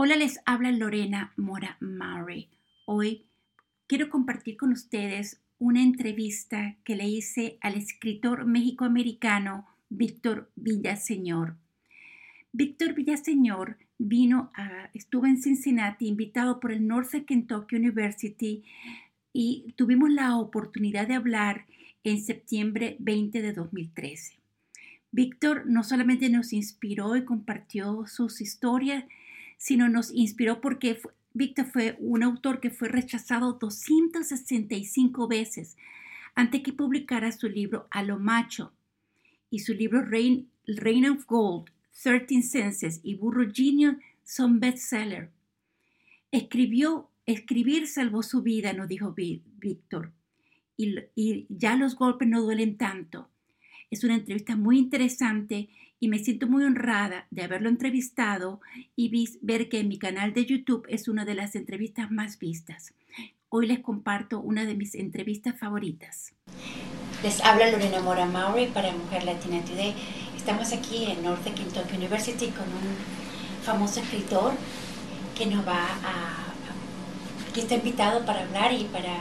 Hola, les habla Lorena Mora Murray. Hoy quiero compartir con ustedes una entrevista que le hice al escritor mexicoamericano Víctor Villaseñor. Víctor Villaseñor vino a, estuvo en Cincinnati invitado por el Northern Kentucky University y tuvimos la oportunidad de hablar en septiembre 20 de 2013. Víctor no solamente nos inspiró y compartió sus historias, sino nos inspiró porque Víctor fue un autor que fue rechazado 265 veces antes que publicara su libro A lo Macho y su libro Reign, of Gold, 13 Senses y Burro Genius son bestseller. Escribió, escribir salvó su vida, nos dijo Víctor, y ya los golpes no duelen tanto. Es una entrevista muy interesante y me siento muy honrada de haberlo entrevistado y ver que en mi canal de YouTube es una de las entrevistas más vistas. Hoy les comparto una de mis entrevistas favoritas. Les habla Lorena Mora Maury para Mujer Latina Today. Estamos aquí en North Kentucky University con un famoso escritor que nos va a, que está invitado para hablar y para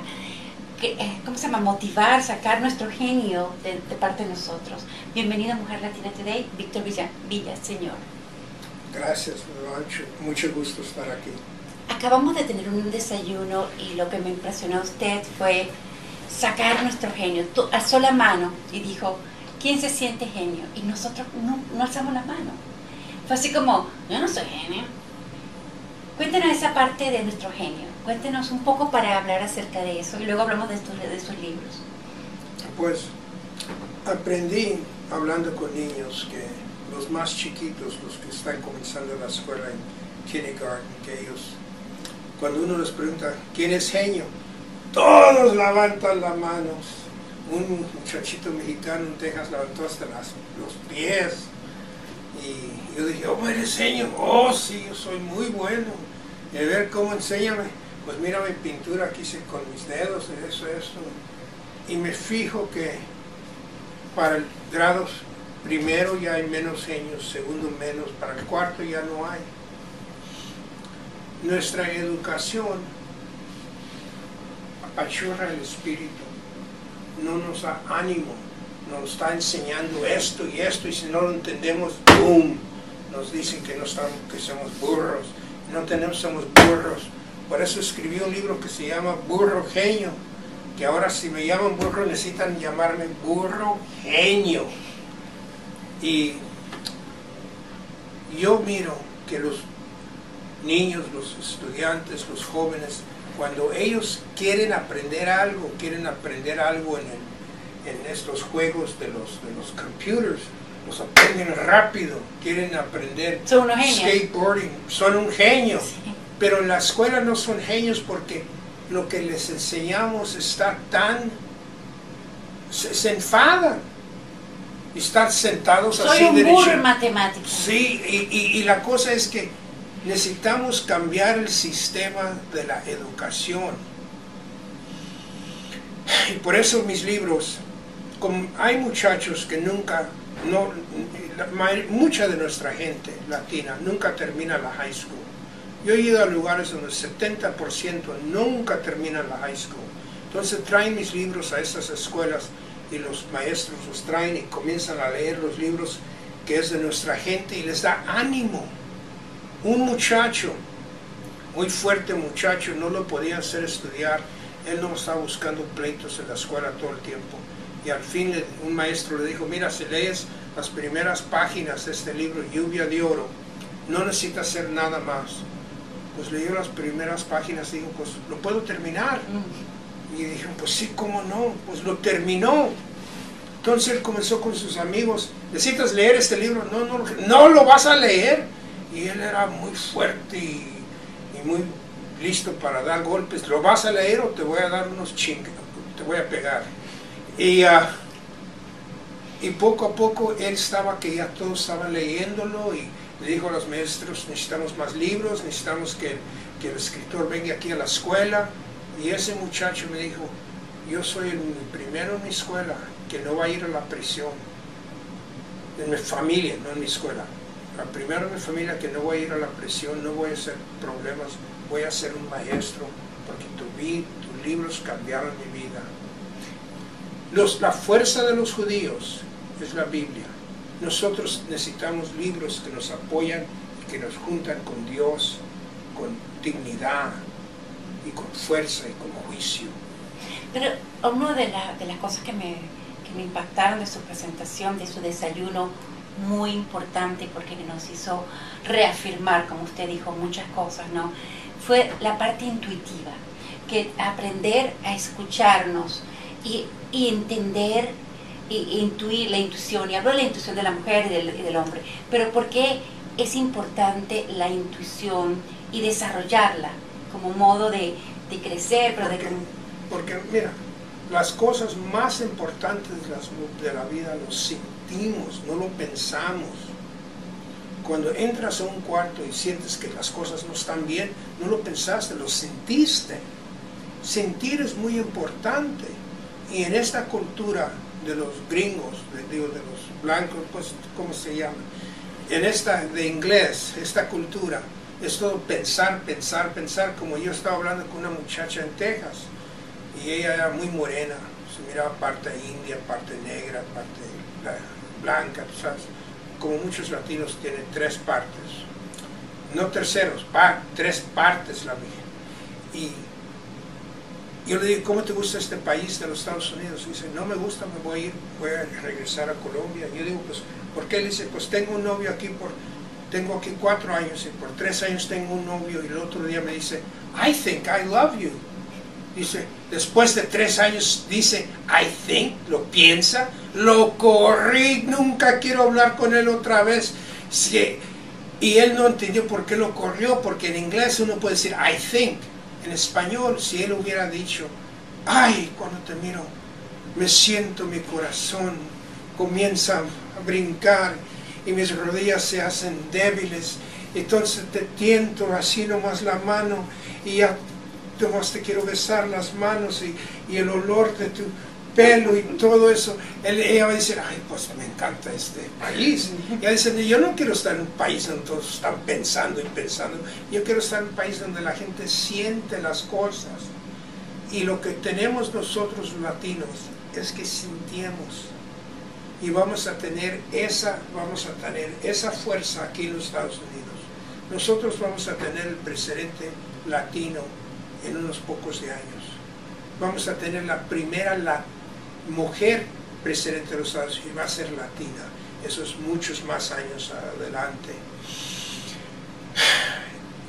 eh, ¿cómo se llama? Motivar, sacar nuestro genio de, parte de nosotros. Bienvenida Mujer Latina Today, Víctor Villa, Villa, señor. Gracias, mucho gusto estar aquí. Acabamos de tener un desayuno y lo que me impresionó a usted fue sacar nuestro genio, a sola mano, y dijo, ¿quién se siente genio? Y nosotros no, no alzamos la mano. Fue así como, yo no soy genio. Cuéntenos esa parte de nuestro genio. Cuéntenos un poco para hablar acerca de eso y luego hablamos de, de sus libros. Pues aprendí hablando con niños que los más chiquitos, los que están comenzando la escuela en kindergarten, que ellos, cuando uno les pregunta, ¿quién es genio? Todos levantan las manos. Un muchachito mexicano en Texas levantó hasta las, los pies. Y yo dije, oh, eres genio. Oh, sí, yo soy muy bueno. Y a ver cómo enséñame pues mira mi pintura que hice con mis dedos, eso, eso. Y me fijo que para el grado primero ya hay menos años, segundo menos, para el cuarto ya no hay. Nuestra educación apachurra el espíritu, no nos da ánimo, nos está enseñando esto y esto, y si no lo entendemos, ¡boom! Nos dicen que, no estamos, que somos burros, no tenemos, somos burros por eso escribí un libro que se llama Burro Genio, que ahora si me llaman burro necesitan llamarme burro genio. Y yo miro que los niños, los estudiantes, los jóvenes, cuando ellos quieren aprender algo, quieren aprender algo en, en estos juegos de los, de los computers, los aprenden rápido, quieren aprender skateboarding, son un genio. Pero en la escuela no son genios porque lo que les enseñamos está tan... se, enfadan. Están sentados Soy así un burro matemático. Sí, y, y la cosa es que necesitamos cambiar el sistema de la educación. Y por eso mis libros, como hay muchachos que nunca, no, mucha de nuestra gente latina nunca termina la high school. Yo he ido a lugares donde el 70% nunca terminan la high school. Entonces traen mis libros a esas escuelas y los maestros los traen y comienzan a leer los libros que es de nuestra gente y les da ánimo. Un muchacho, muy fuerte muchacho, no lo podía hacer estudiar. Él no estaba buscando pleitos en la escuela todo el tiempo. Y al fin un maestro le dijo, mira, si lees las primeras páginas de este libro, Lluvia de Oro, no necesitas hacer nada más pues leyó las primeras páginas y dijo, pues lo puedo terminar. Y dijeron, pues sí, ¿cómo no? Pues lo terminó. Entonces él comenzó con sus amigos, ¿necesitas leer este libro? No, no, no lo vas a leer. Y él era muy fuerte y, muy listo para dar golpes. ¿Lo vas a leer o te voy a dar unos chingados? Te voy a pegar. Y, ah, y poco a poco él estaba que ya todos estaban leyéndolo y le dijo a los maestros, necesitamos más libros, necesitamos que, que, el escritor venga aquí a la escuela. Y ese muchacho me dijo, yo soy el primero en mi escuela que no va a ir a la prisión. En mi familia, no en mi escuela. la primera de mi familia que no voy a ir a la prisión, no voy a hacer problemas, voy a ser un maestro, porque tu, tus libros cambiaron mi vida. Los, la fuerza de los judíos es la Biblia. Nosotros necesitamos libros que nos apoyan y que nos juntan con Dios, con dignidad y con fuerza y con juicio. Pero una de, de las cosas que me, que me impactaron de su presentación, de su desayuno, muy importante porque nos hizo reafirmar, como usted dijo, muchas cosas, ¿no? Fue la parte intuitiva, que aprender a escucharnos y, y entender intuir la intuición, y hablo de la intuición de la mujer y del, y del hombre, pero ¿por qué es importante la intuición y desarrollarla como modo de, de crecer, pero porque, de... Porque, mira, las cosas más importantes de, las, de la vida los sentimos, no lo pensamos. Cuando entras a un cuarto y sientes que las cosas no están bien, no lo pensaste, lo sentiste. Sentir es muy importante. Y en esta cultura de los gringos, de, digo, de los blancos, pues, ¿cómo se llama? En esta, de inglés, esta cultura, es todo pensar, pensar, pensar, como yo estaba hablando con una muchacha en Texas, y ella era muy morena, se miraba parte india, parte negra, parte blanca, ¿sabes? Como muchos latinos tienen tres partes, no terceros, tres partes la mía. Y yo le digo, ¿cómo te gusta este país de los Estados Unidos? Y dice, no me gusta, me voy a ir, voy a regresar a Colombia. Yo digo, pues, ¿por qué? Él dice, pues tengo un novio aquí por, tengo aquí cuatro años y por tres años tengo un novio. Y el otro día me dice, I think I love you. Dice, después de tres años dice, I think, lo piensa, lo corrí, nunca quiero hablar con él otra vez. Y él no entendió por qué lo corrió, porque en inglés uno puede decir, I think. En español, si él hubiera dicho, ay, cuando te miro, me siento mi corazón, comienza a brincar y mis rodillas se hacen débiles, entonces te tiento así nomás la mano y ya nomás te quiero besar las manos y, y el olor de tu pelo y todo eso, él, ella va a decir, ay, pues me encanta este país. Y ella dice, yo no quiero estar en un país donde todos están pensando y pensando, yo quiero estar en un país donde la gente siente las cosas. Y lo que tenemos nosotros latinos es que sintiemos y vamos a tener esa, vamos a tener esa fuerza aquí en los Estados Unidos. Nosotros vamos a tener el presidente latino en unos pocos de años. Vamos a tener la primera la mujer presidente de los Estados Unidos va a ser latina. Eso es muchos más años adelante.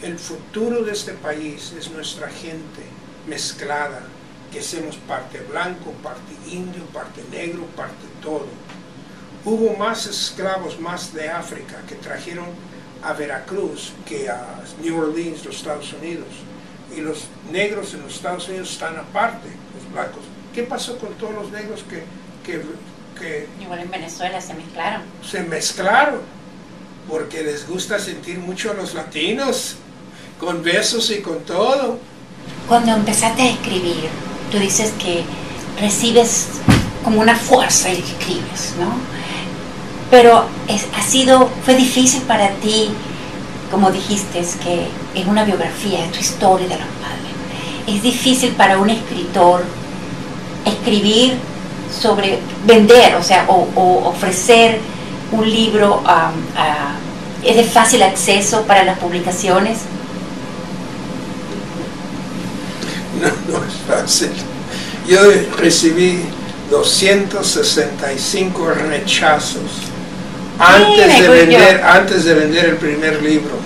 El futuro de este país es nuestra gente mezclada, que somos parte blanco, parte indio, parte negro, parte todo. Hubo más esclavos más de África que trajeron a Veracruz que a New Orleans, los Estados Unidos. Y los negros en los Estados Unidos están aparte, los blancos. ¿Qué pasó con todos los negros que, que, que Igual en Venezuela se mezclaron. se mezclaron? Porque les gusta sentir mucho a los latinos, con besos y con todo. Cuando empezaste a escribir, tú dices que recibes como una fuerza y escribes, ¿no? Pero es, ha sido, fue difícil para ti, como dijiste, es que es una biografía, es tu historia de los padres. Es difícil para un escritor escribir sobre vender, o sea, o, o ofrecer un libro, es de fácil acceso para las publicaciones. No, no es fácil. Yo recibí 265 rechazos antes de vender, antes de vender el primer libro.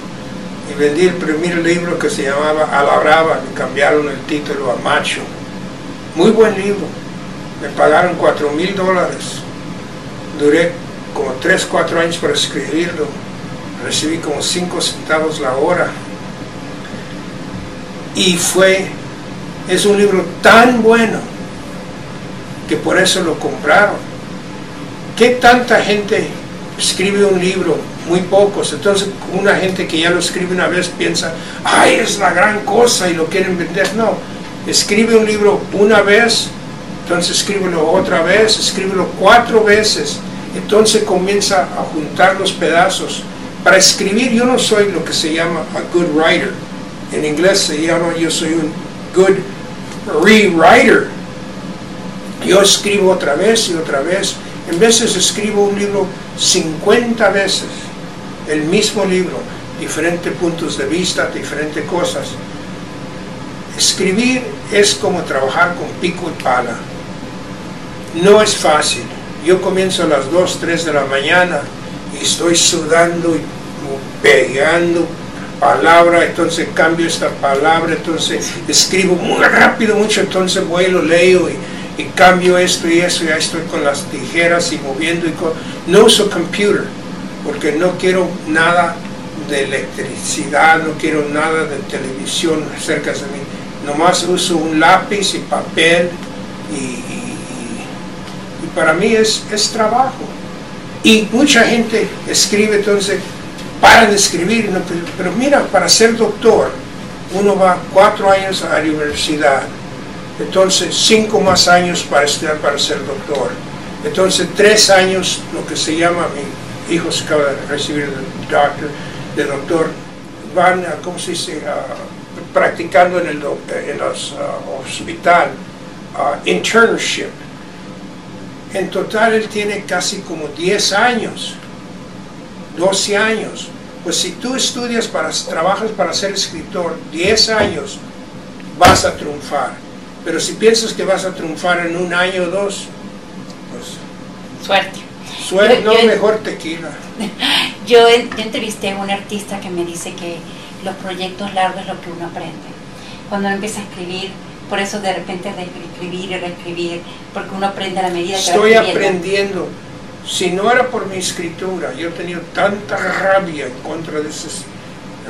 Y vendí el primer libro que se llamaba A la Brava, me cambiaron el título a Macho. Muy buen libro. Me pagaron 4 mil dólares. Duré como 3, 4 años para escribirlo. Recibí como 5 centavos la hora. Y fue, es un libro tan bueno que por eso lo compraron. ¿Qué tanta gente escribe un libro? Muy pocos. Entonces una gente que ya lo escribe una vez piensa, ay, es la gran cosa y lo quieren vender. No, escribe un libro una vez, entonces escríbelo otra vez, escríbelo cuatro veces. Entonces comienza a juntar los pedazos Para escribir yo no soy lo que se llama a good writer. En inglés se llama yo soy un good rewriter. Yo escribo otra vez y otra vez. En veces escribo un libro 50 veces, el mismo libro, diferentes puntos de vista, diferentes cosas. Escribir es como trabajar con pico y pala. No es fácil. Yo comienzo a las 2, 3 de la mañana y estoy sudando y pegando palabra, entonces cambio esta palabra, entonces escribo muy rápido mucho, entonces voy y lo leo y, cambio esto y eso, ya estoy con las tijeras y moviendo y no uso computer porque no quiero nada de electricidad, no quiero nada de televisión cerca de mí, nomás uso un lápiz y papel y, y- para mí es, es trabajo. Y mucha gente escribe, entonces, para de escribir, pero, mira, para ser doctor, uno va cuatro años a la universidad, entonces cinco más años para estudiar para ser doctor, entonces tres años, lo que se llama, mi hijo se acaba de recibir de doctor, de doctor van, a, ¿cómo se dice?, practicando en el en los ah, hospital, ah, internship. En total él tiene casi como 10 años, 12 años. Pues si tú estudias para, trabajas para ser escritor 10 años, vas a triunfar. Pero si piensas que vas a triunfar en un año o dos, pues Suerte. suerte, Yo- no, yo- mejor tequila. Yo entrevisté a un artista que me dice que los proyectos largos es lo que uno aprende. Cuando uno empieza a escribir, por eso de repente de escribir y reescribir, porque uno aprende a la medida que Estoy va aprendiendo. Si no era por mi escritura, yo he tenido tanta rabia en contra de ese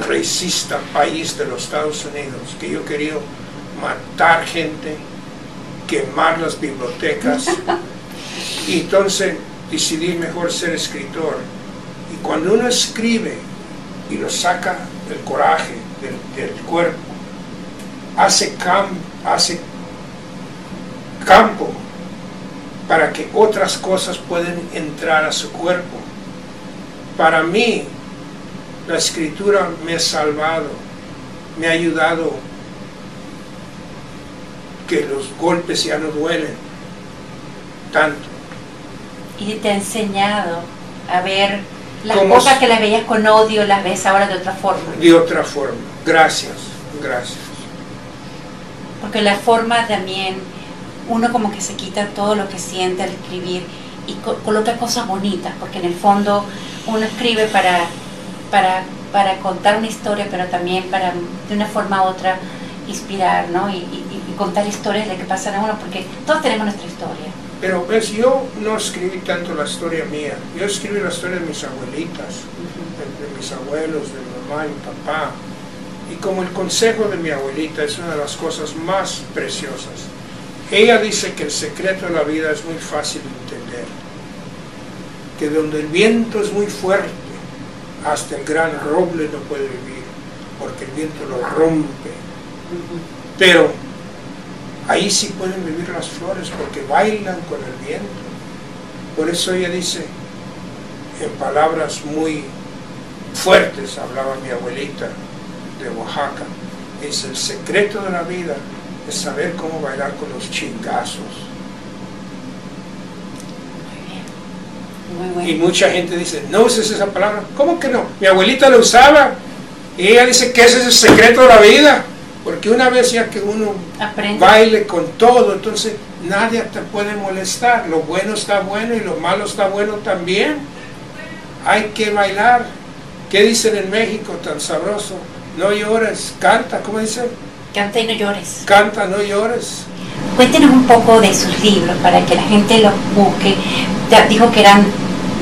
racista país de los Estados Unidos que yo quería matar gente, quemar las bibliotecas. y entonces decidí mejor ser escritor. Y cuando uno escribe y lo saca el coraje del, del cuerpo, hace, cam, hace campo para que otras cosas puedan entrar a su cuerpo. Para mí, la escritura me ha salvado, me ha ayudado que los golpes ya no duelen tanto. Y te ha enseñado a ver las ¿Cómo cosas que las veías con odio, las ves ahora de otra forma. De otra forma. Gracias, gracias. Porque la forma también, uno como que se quita todo lo que siente al escribir y co- coloca cosas bonitas, porque en el fondo uno escribe para, para, para contar una historia, pero también para de una forma u otra inspirar, ¿no? Y, y- y contar historias de lo que pasan a uno, porque todos tenemos nuestra historia. Pero ves, yo no escribí tanto la historia mía, yo escribí la historia de mis abuelitas. de, de mis abuelos, de mi mamá y mi papá. Y como el consejo de mi abuelita es una de las cosas más preciosas. Ella dice que el secreto de la vida es muy fácil de entender. Que donde el viento es muy fuerte, hasta el gran roble no puede vivir, porque el viento lo rompe. Pero ahí sí pueden vivir las flores, porque bailan con el viento. Por eso ella dice, en palabras muy fuertes, hablaba mi abuelita de Oaxaca, es el secreto de la vida, es saber cómo bailar con los chingazos. Muy bueno. Y mucha gente dice, no uses esa palabra. ¿Cómo que no? Mi abuelita la usaba. Y ella dice que ese es el secreto de la vida. Porque una vez ya que uno Aprende. baile con todo, entonces nadie te puede molestar. Lo bueno está bueno y lo malo está bueno también. Hay que bailar. ¿Qué dicen en México tan sabroso? No llores, canta, ¿cómo dicen? Canta y no llores. Canta, no llores. Cuéntenos un poco de sus libros para que la gente los busque. Ya dijo que eran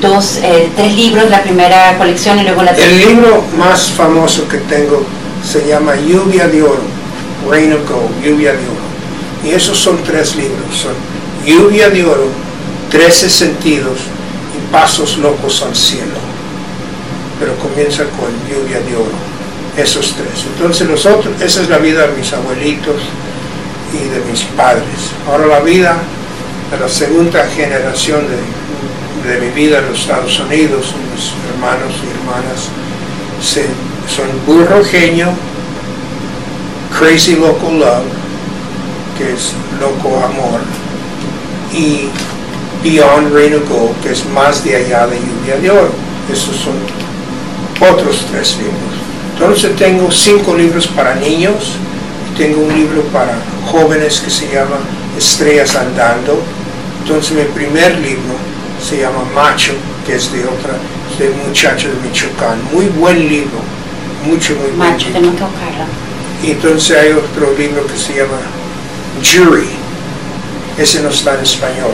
dos, eh, tres libros, la primera colección y luego la El libro más famoso que tengo se llama Lluvia de Oro, Rain of Gold, Lluvia de Oro. Y esos son tres libros, son Lluvia de Oro, Trece Sentidos y Pasos Locos al Cielo. Pero comienza con Lluvia de Oro, esos tres. Entonces los otros, esa es la vida de mis abuelitos y de mis padres. Ahora la vida de la segunda generación de, de mi vida en los Estados Unidos, mis hermanos y hermanas, Se- son Burro Genio, Crazy Loco Love, que es Loco Amor, y Beyond Rain of Gold, que es Más de allá de lluvia de oro. Esos son otros tres libros. Entonces tengo cinco libros para niños, tengo un libro para jóvenes que se llama Estrellas Andando. Entonces mi primer libro se llama Macho, que es de otra, de un muchacho de Michoacán. Muy buen libro, mucho, Macho, libro. tenemos que buscarlo. Y entonces hay otro libro que se llama Jury. Ese no está en español.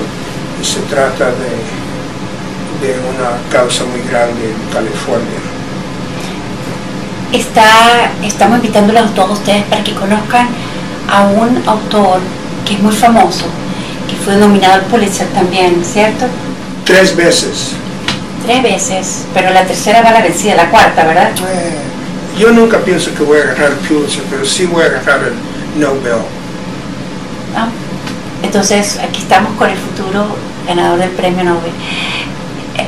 Y se trata de, de una causa muy grande en California. Está, estamos invitándolos a todos ustedes para que conozcan a un autor que es muy famoso, que fue nominado al Pulitzer también, ¿cierto? Tres veces. Tres veces, pero la tercera va a la vencida, la cuarta, ¿verdad? Eh, Yo nunca pienso que voy a agarrar el Pulitzer, pero sí voy a agarrar el Nobel. Ah, Entonces, aquí estamos con el futuro ganador del premio Nobel. Eh,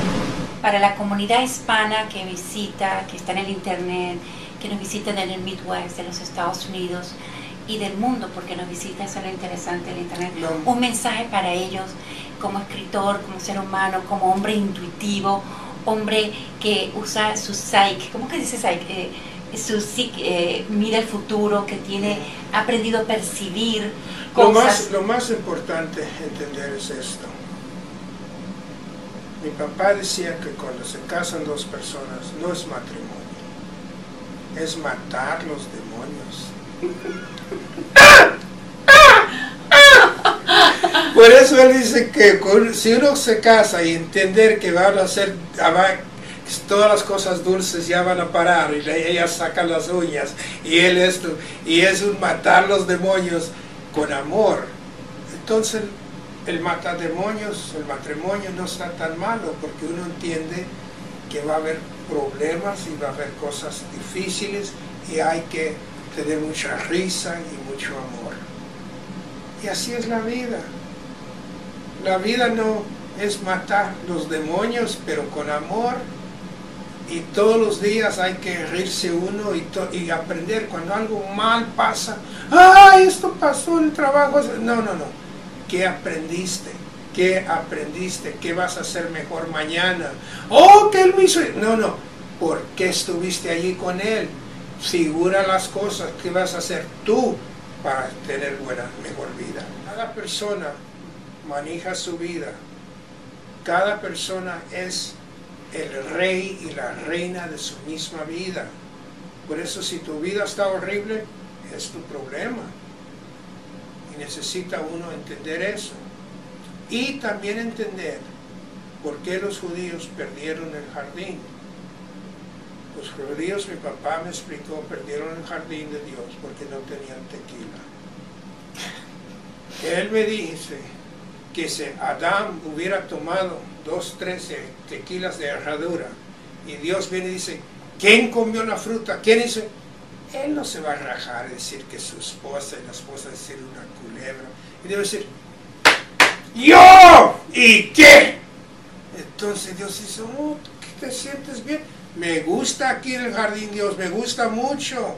Para la comunidad hispana que visita, que está en el Internet, que nos visitan en el Midwest de los Estados Unidos y del mundo, porque nos visita, eso es lo interesante del Internet, No. un mensaje para ellos como escritor, como ser humano, como hombre intuitivo, hombre que usa su psyche, ¿cómo que dice psyche? Eh, su eh, mira el futuro, que tiene, ha aprendido a percibir Lo cosas. más, lo más importante entender es esto. Mi papá decía que cuando se casan dos personas no es matrimonio, es matar los demonios. Por eso él dice que si uno se casa y entender que van a ser todas las cosas dulces ya van a parar y ella saca las uñas y él esto y es un matar los demonios con amor. Entonces el matademonios, el matrimonio no está tan malo porque uno entiende que va a haber problemas y va a haber cosas difíciles y hay que tener mucha risa y mucho amor. Y así es la vida. La vida no es matar los demonios, pero con amor. Y todos los días hay que reírse uno y, y aprender cuando algo mal pasa. ¡Ay, esto pasó en el trabajo! No, no, no. ¿Qué aprendiste? ¿Qué aprendiste? ¿Qué vas a hacer mejor mañana? ¡Oh, que él me hizo! No, no. ¿Por qué estuviste allí con él? Figura las cosas. ¿Qué vas a hacer tú para tener buena, mejor vida? Cada persona maneja su vida. Cada persona es el rey y la reina de su misma vida. Por eso si tu vida está horrible, es tu problema. Y necesita uno entender eso. Y también entender por qué los judíos perdieron el jardín. Los judíos, mi papá me explicó, perdieron el jardín de Dios porque no tenían tequila. Él me dice que si Adán hubiera tomado dos, tres eh, tequilas de herradura y Dios viene y dice, ¿quién comió la fruta? ¿Quién hizo? Él no se va a rajar y decir que su esposa y la esposa decir una culebra. Y debe decir, ¡yo! ¿Y qué? Entonces Dios dice, oh, ¿qué te sientes bien? Me gusta aquí en el jardín, Dios, me gusta mucho.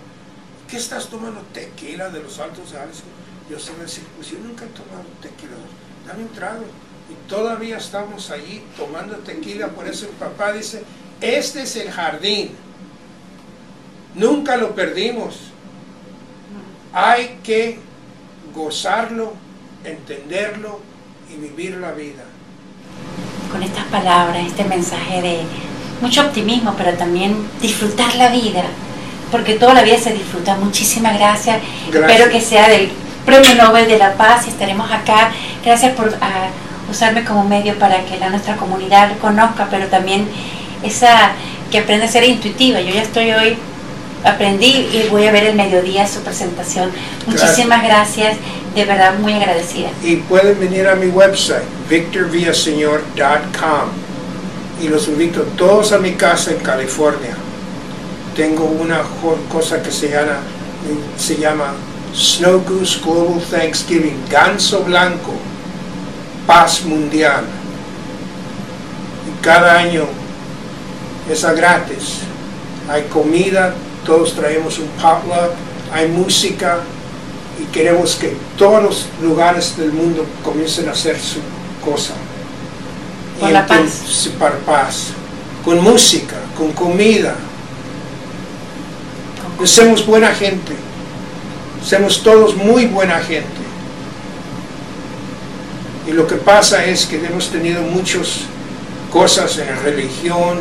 ¿Qué estás tomando? Tequila de los altos Jalisco. Yo se va a decir, pues yo nunca he tomado tequila. Dame un trago. Y todavía estamos allí tomando tequila. Por eso el papá dice, este es el jardín. Nunca lo perdimos. Hay que gozarlo, entenderlo y vivir la vida. con estas palabras, este mensaje de mucho optimismo, pero también disfrutar la vida, porque toda la vida se disfruta. Muchísimas gracias. Gracias. Espero que sea del Premio Nobel de la Paz y estaremos acá. Gracias por ah, usarme como medio para que la, nuestra comunidad conozca, pero también esa que aprende a ser intuitiva. Yo ya estoy hoy, aprendí y voy a ver el mediodía su presentación. Muchísimas gracias, de verdad muy agradecida. Y pueden venir a mi website, victorvillaseñor.com. Y los invito todos a mi casa en California. Tengo una cosa que se llama, se llama Snow Goose Global Thanksgiving, ganso blanco, paz mundial. Y cada año es a gratis. hay comida, todos traemos un potluck, hay música y queremos que todos los lugares del mundo comiencen a hacer su cosa. Y la paz. Por paz. Con música, con comida. Seamos buena gente. Seamos todos muy buena gente. Y lo que pasa es que hemos tenido muchas cosas en religión,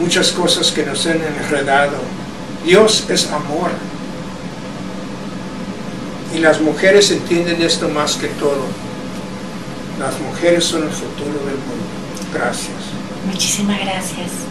muchas cosas que nos han enredado. Dios es amor. Y las mujeres entienden esto más que todo. Las mujeres son el futuro del mundo. Gracias. Muchísimas gracias.